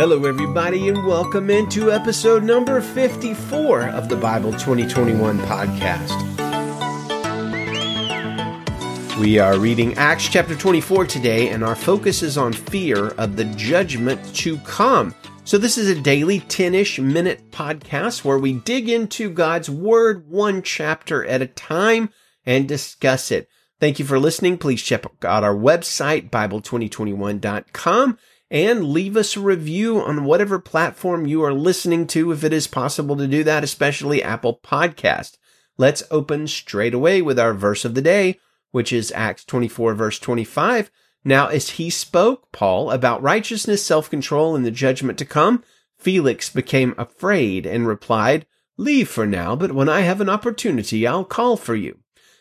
Hello, everybody, and welcome into episode number 54 of the Bible 2021 podcast. We are reading Acts chapter 24 today, and our focus is on fear of the judgment to come. So, this is a daily 10 ish minute podcast where we dig into God's Word one chapter at a time and discuss it. Thank you for listening. Please check out our website, Bible2021.com and leave us a review on whatever platform you are listening to if it is possible to do that, especially Apple Podcast. Let's open straight away with our verse of the day, which is Acts 24 verse 25. Now, as he spoke, Paul, about righteousness, self-control, and the judgment to come, Felix became afraid and replied, Leave for now, but when I have an opportunity, I'll call for you.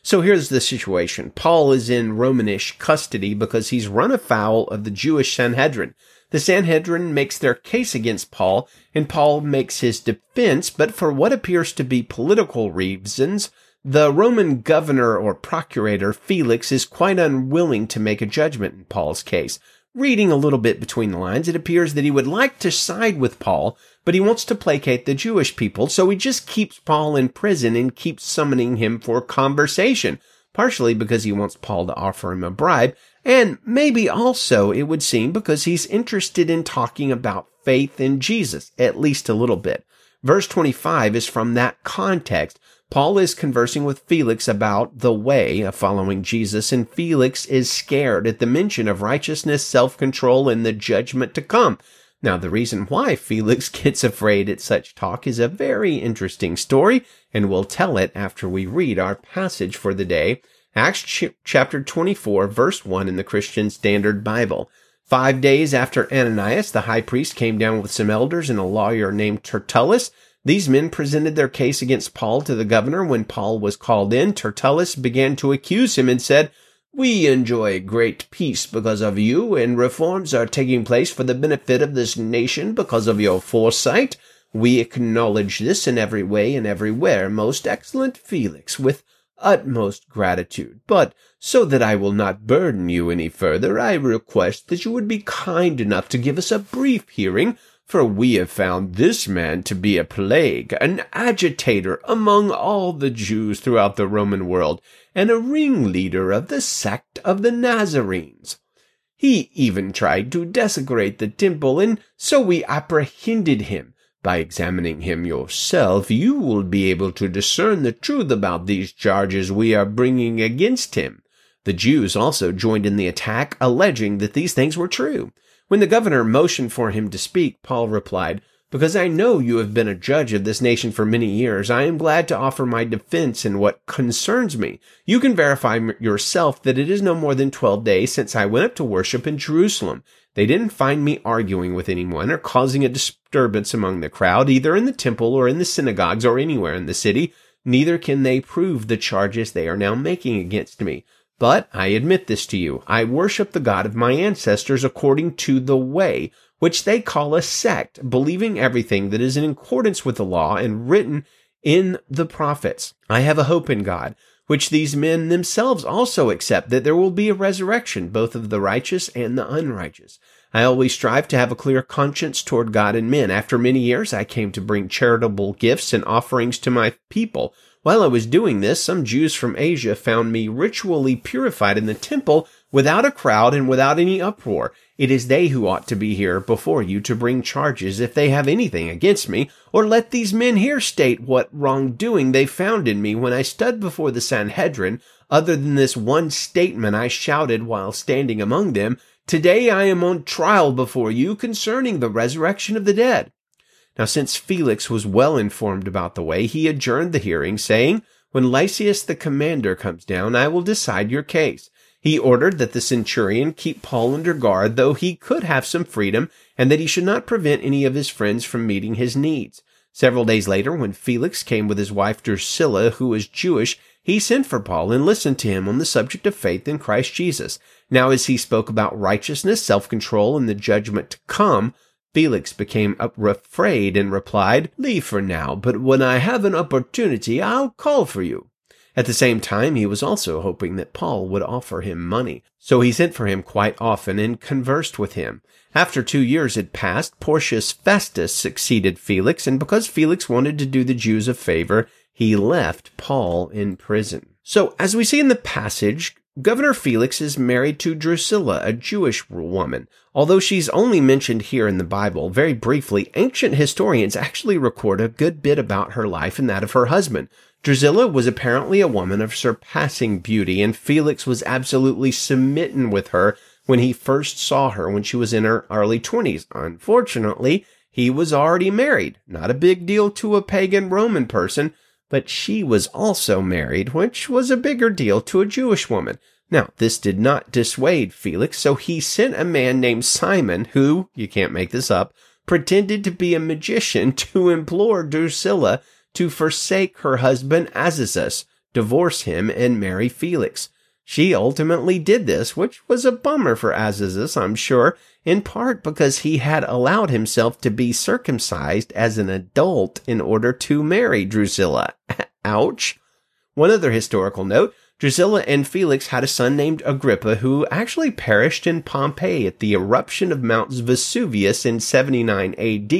So here's the situation. Paul is in Romanish custody because he's run afoul of the Jewish Sanhedrin. The Sanhedrin makes their case against Paul, and Paul makes his defense, but for what appears to be political reasons, the Roman governor or procurator Felix is quite unwilling to make a judgment in Paul's case. Reading a little bit between the lines, it appears that he would like to side with Paul, but he wants to placate the Jewish people, so he just keeps Paul in prison and keeps summoning him for conversation, partially because he wants Paul to offer him a bribe, and maybe also, it would seem, because he's interested in talking about faith in Jesus, at least a little bit. Verse 25 is from that context. Paul is conversing with Felix about the way of following Jesus, and Felix is scared at the mention of righteousness, self-control, and the judgment to come. Now, the reason why Felix gets afraid at such talk is a very interesting story, and we'll tell it after we read our passage for the day, Acts ch- chapter 24, verse 1 in the Christian Standard Bible. Five days after Ananias, the high priest, came down with some elders and a lawyer named Tertullus. These men presented their case against Paul to the governor. When Paul was called in, Tertullus began to accuse him and said, we enjoy great peace because of you, and reforms are taking place for the benefit of this nation because of your foresight. We acknowledge this in every way and everywhere, most excellent Felix, with utmost gratitude. But so that I will not burden you any further, I request that you would be kind enough to give us a brief hearing for we have found this man to be a plague, an agitator among all the Jews throughout the Roman world, and a ringleader of the sect of the Nazarenes. He even tried to desecrate the temple, and so we apprehended him. By examining him yourself, you will be able to discern the truth about these charges we are bringing against him. The Jews also joined in the attack, alleging that these things were true. When the governor motioned for him to speak, Paul replied, Because I know you have been a judge of this nation for many years, I am glad to offer my defense in what concerns me. You can verify yourself that it is no more than twelve days since I went up to worship in Jerusalem. They didn't find me arguing with anyone or causing a disturbance among the crowd, either in the temple or in the synagogues or anywhere in the city. Neither can they prove the charges they are now making against me. But I admit this to you. I worship the God of my ancestors according to the way, which they call a sect, believing everything that is in accordance with the law and written in the prophets. I have a hope in God, which these men themselves also accept that there will be a resurrection, both of the righteous and the unrighteous. I always strive to have a clear conscience toward God and men. After many years, I came to bring charitable gifts and offerings to my people while I was doing this, some Jews from Asia found me ritually purified in the temple without a crowd and without any uproar. It is they who ought to be here before you to bring charges if they have anything against me, or let these men here state what wrongdoing they found in me when I stood before the Sanhedrin, other than this one statement I shouted while standing among them, Today I am on trial before you concerning the resurrection of the dead. Now, since Felix was well informed about the way, he adjourned the hearing, saying, When Lysias the commander comes down, I will decide your case. He ordered that the centurion keep Paul under guard, though he could have some freedom, and that he should not prevent any of his friends from meeting his needs. Several days later, when Felix came with his wife Drusilla, who was Jewish, he sent for Paul and listened to him on the subject of faith in Christ Jesus. Now, as he spoke about righteousness, self-control, and the judgment to come, Felix became afraid and replied, Leave for now, but when I have an opportunity, I'll call for you. At the same time, he was also hoping that Paul would offer him money. So he sent for him quite often and conversed with him. After two years had passed, Porcius Festus succeeded Felix, and because Felix wanted to do the Jews a favor, he left Paul in prison. So, as we see in the passage, Governor Felix is married to Drusilla, a Jewish woman. Although she's only mentioned here in the Bible very briefly, ancient historians actually record a good bit about her life and that of her husband. Drusilla was apparently a woman of surpassing beauty, and Felix was absolutely smitten with her when he first saw her when she was in her early 20s. Unfortunately, he was already married. Not a big deal to a pagan Roman person, but she was also married, which was a bigger deal to a Jewish woman. Now, this did not dissuade Felix, so he sent a man named Simon, who, you can't make this up, pretended to be a magician to implore Drusilla to forsake her husband Azazus, divorce him, and marry Felix. She ultimately did this, which was a bummer for Azazus, I'm sure, in part because he had allowed himself to be circumcised as an adult in order to marry Drusilla. Ouch. One other historical note, Drusilla and Felix had a son named Agrippa who actually perished in Pompeii at the eruption of Mount Vesuvius in 79 AD,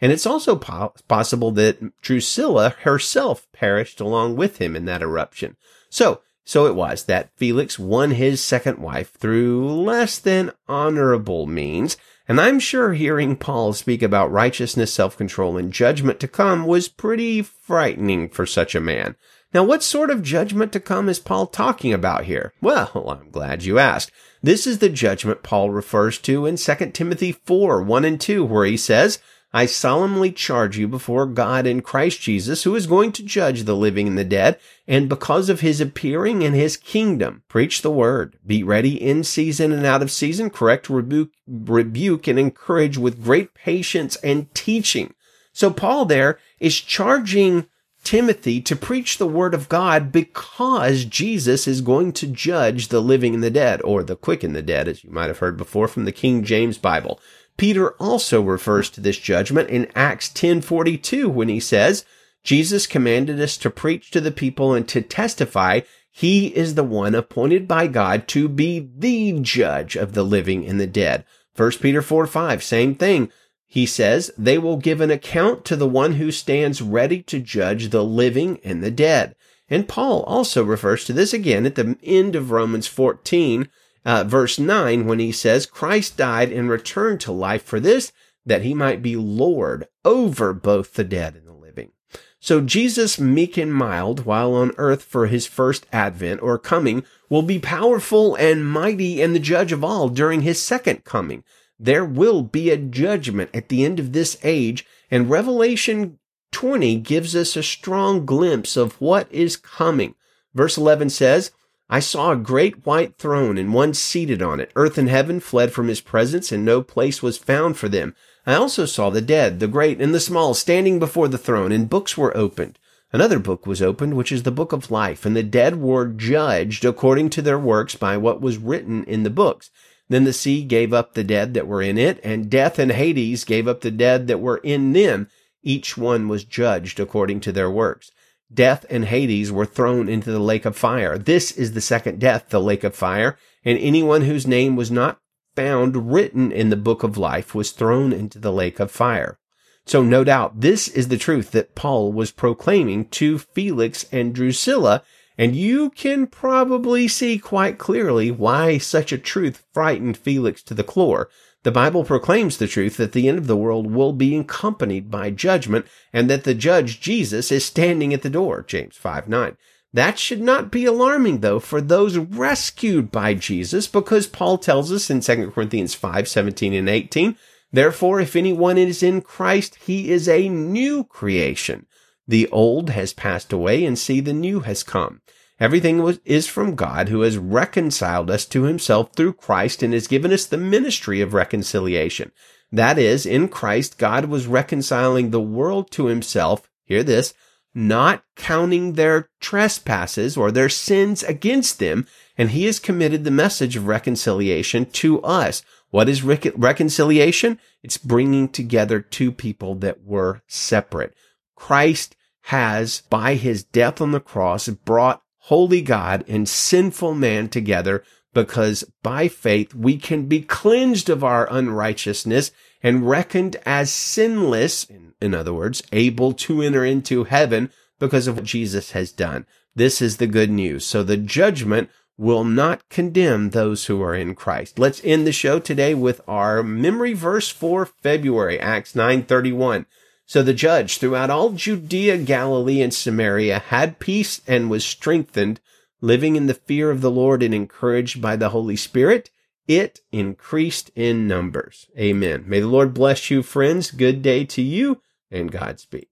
and it's also po- possible that Drusilla herself perished along with him in that eruption. So, so it was that Felix won his second wife through less than honorable means, and I'm sure hearing Paul speak about righteousness, self-control, and judgment to come was pretty frightening for such a man. Now, what sort of judgment to come is Paul talking about here? Well, I'm glad you asked. This is the judgment Paul refers to in 2 Timothy 4, 1 and 2, where he says, I solemnly charge you before God in Christ Jesus, who is going to judge the living and the dead, and because of his appearing in his kingdom, preach the word. Be ready in season and out of season, correct, rebuke, rebuke, and encourage with great patience and teaching. So Paul there is charging Timothy to preach the word of God because Jesus is going to judge the living and the dead, or the quick and the dead, as you might have heard before from the King James Bible. Peter also refers to this judgment in Acts 10:42 when he says, Jesus commanded us to preach to the people and to testify he is the one appointed by God to be the judge of the living and the dead. 1 Peter 4 5, same thing. He says, they will give an account to the one who stands ready to judge the living and the dead. And Paul also refers to this again at the end of Romans 14 uh, verse 9 when he says, Christ died and returned to life for this, that he might be Lord over both the dead and the living. So Jesus, meek and mild, while on earth for his first advent or coming, will be powerful and mighty and the judge of all during his second coming. There will be a judgment at the end of this age, and Revelation 20 gives us a strong glimpse of what is coming. Verse 11 says, I saw a great white throne and one seated on it. Earth and heaven fled from his presence and no place was found for them. I also saw the dead, the great and the small, standing before the throne and books were opened. Another book was opened, which is the book of life, and the dead were judged according to their works by what was written in the books. Then the sea gave up the dead that were in it, and death and Hades gave up the dead that were in them. Each one was judged according to their works. Death and Hades were thrown into the lake of fire. This is the second death, the lake of fire, and anyone whose name was not found written in the book of life was thrown into the lake of fire. So no doubt this is the truth that Paul was proclaiming to Felix and Drusilla, and you can probably see quite clearly why such a truth frightened Felix to the core. The Bible proclaims the truth that the end of the world will be accompanied by judgment and that the judge Jesus is standing at the door, James 5 9. That should not be alarming though for those rescued by Jesus because Paul tells us in 2 Corinthians 5 17 and 18, Therefore, if anyone is in Christ, he is a new creation. The old has passed away and see the new has come. Everything was, is from God who has reconciled us to himself through Christ and has given us the ministry of reconciliation. That is, in Christ, God was reconciling the world to himself. Hear this, not counting their trespasses or their sins against them. And he has committed the message of reconciliation to us. What is rec- reconciliation? It's bringing together two people that were separate. Christ has, by his death on the cross, brought holy God and sinful man together because by faith we can be cleansed of our unrighteousness and reckoned as sinless, in other words, able to enter into heaven because of what Jesus has done. This is the good news. So the judgment will not condemn those who are in Christ. Let's end the show today with our memory verse for February, Acts 9:31. So the judge throughout all Judea, Galilee, and Samaria had peace and was strengthened, living in the fear of the Lord and encouraged by the Holy Spirit. It increased in numbers. Amen. May the Lord bless you, friends. Good day to you and Godspeed.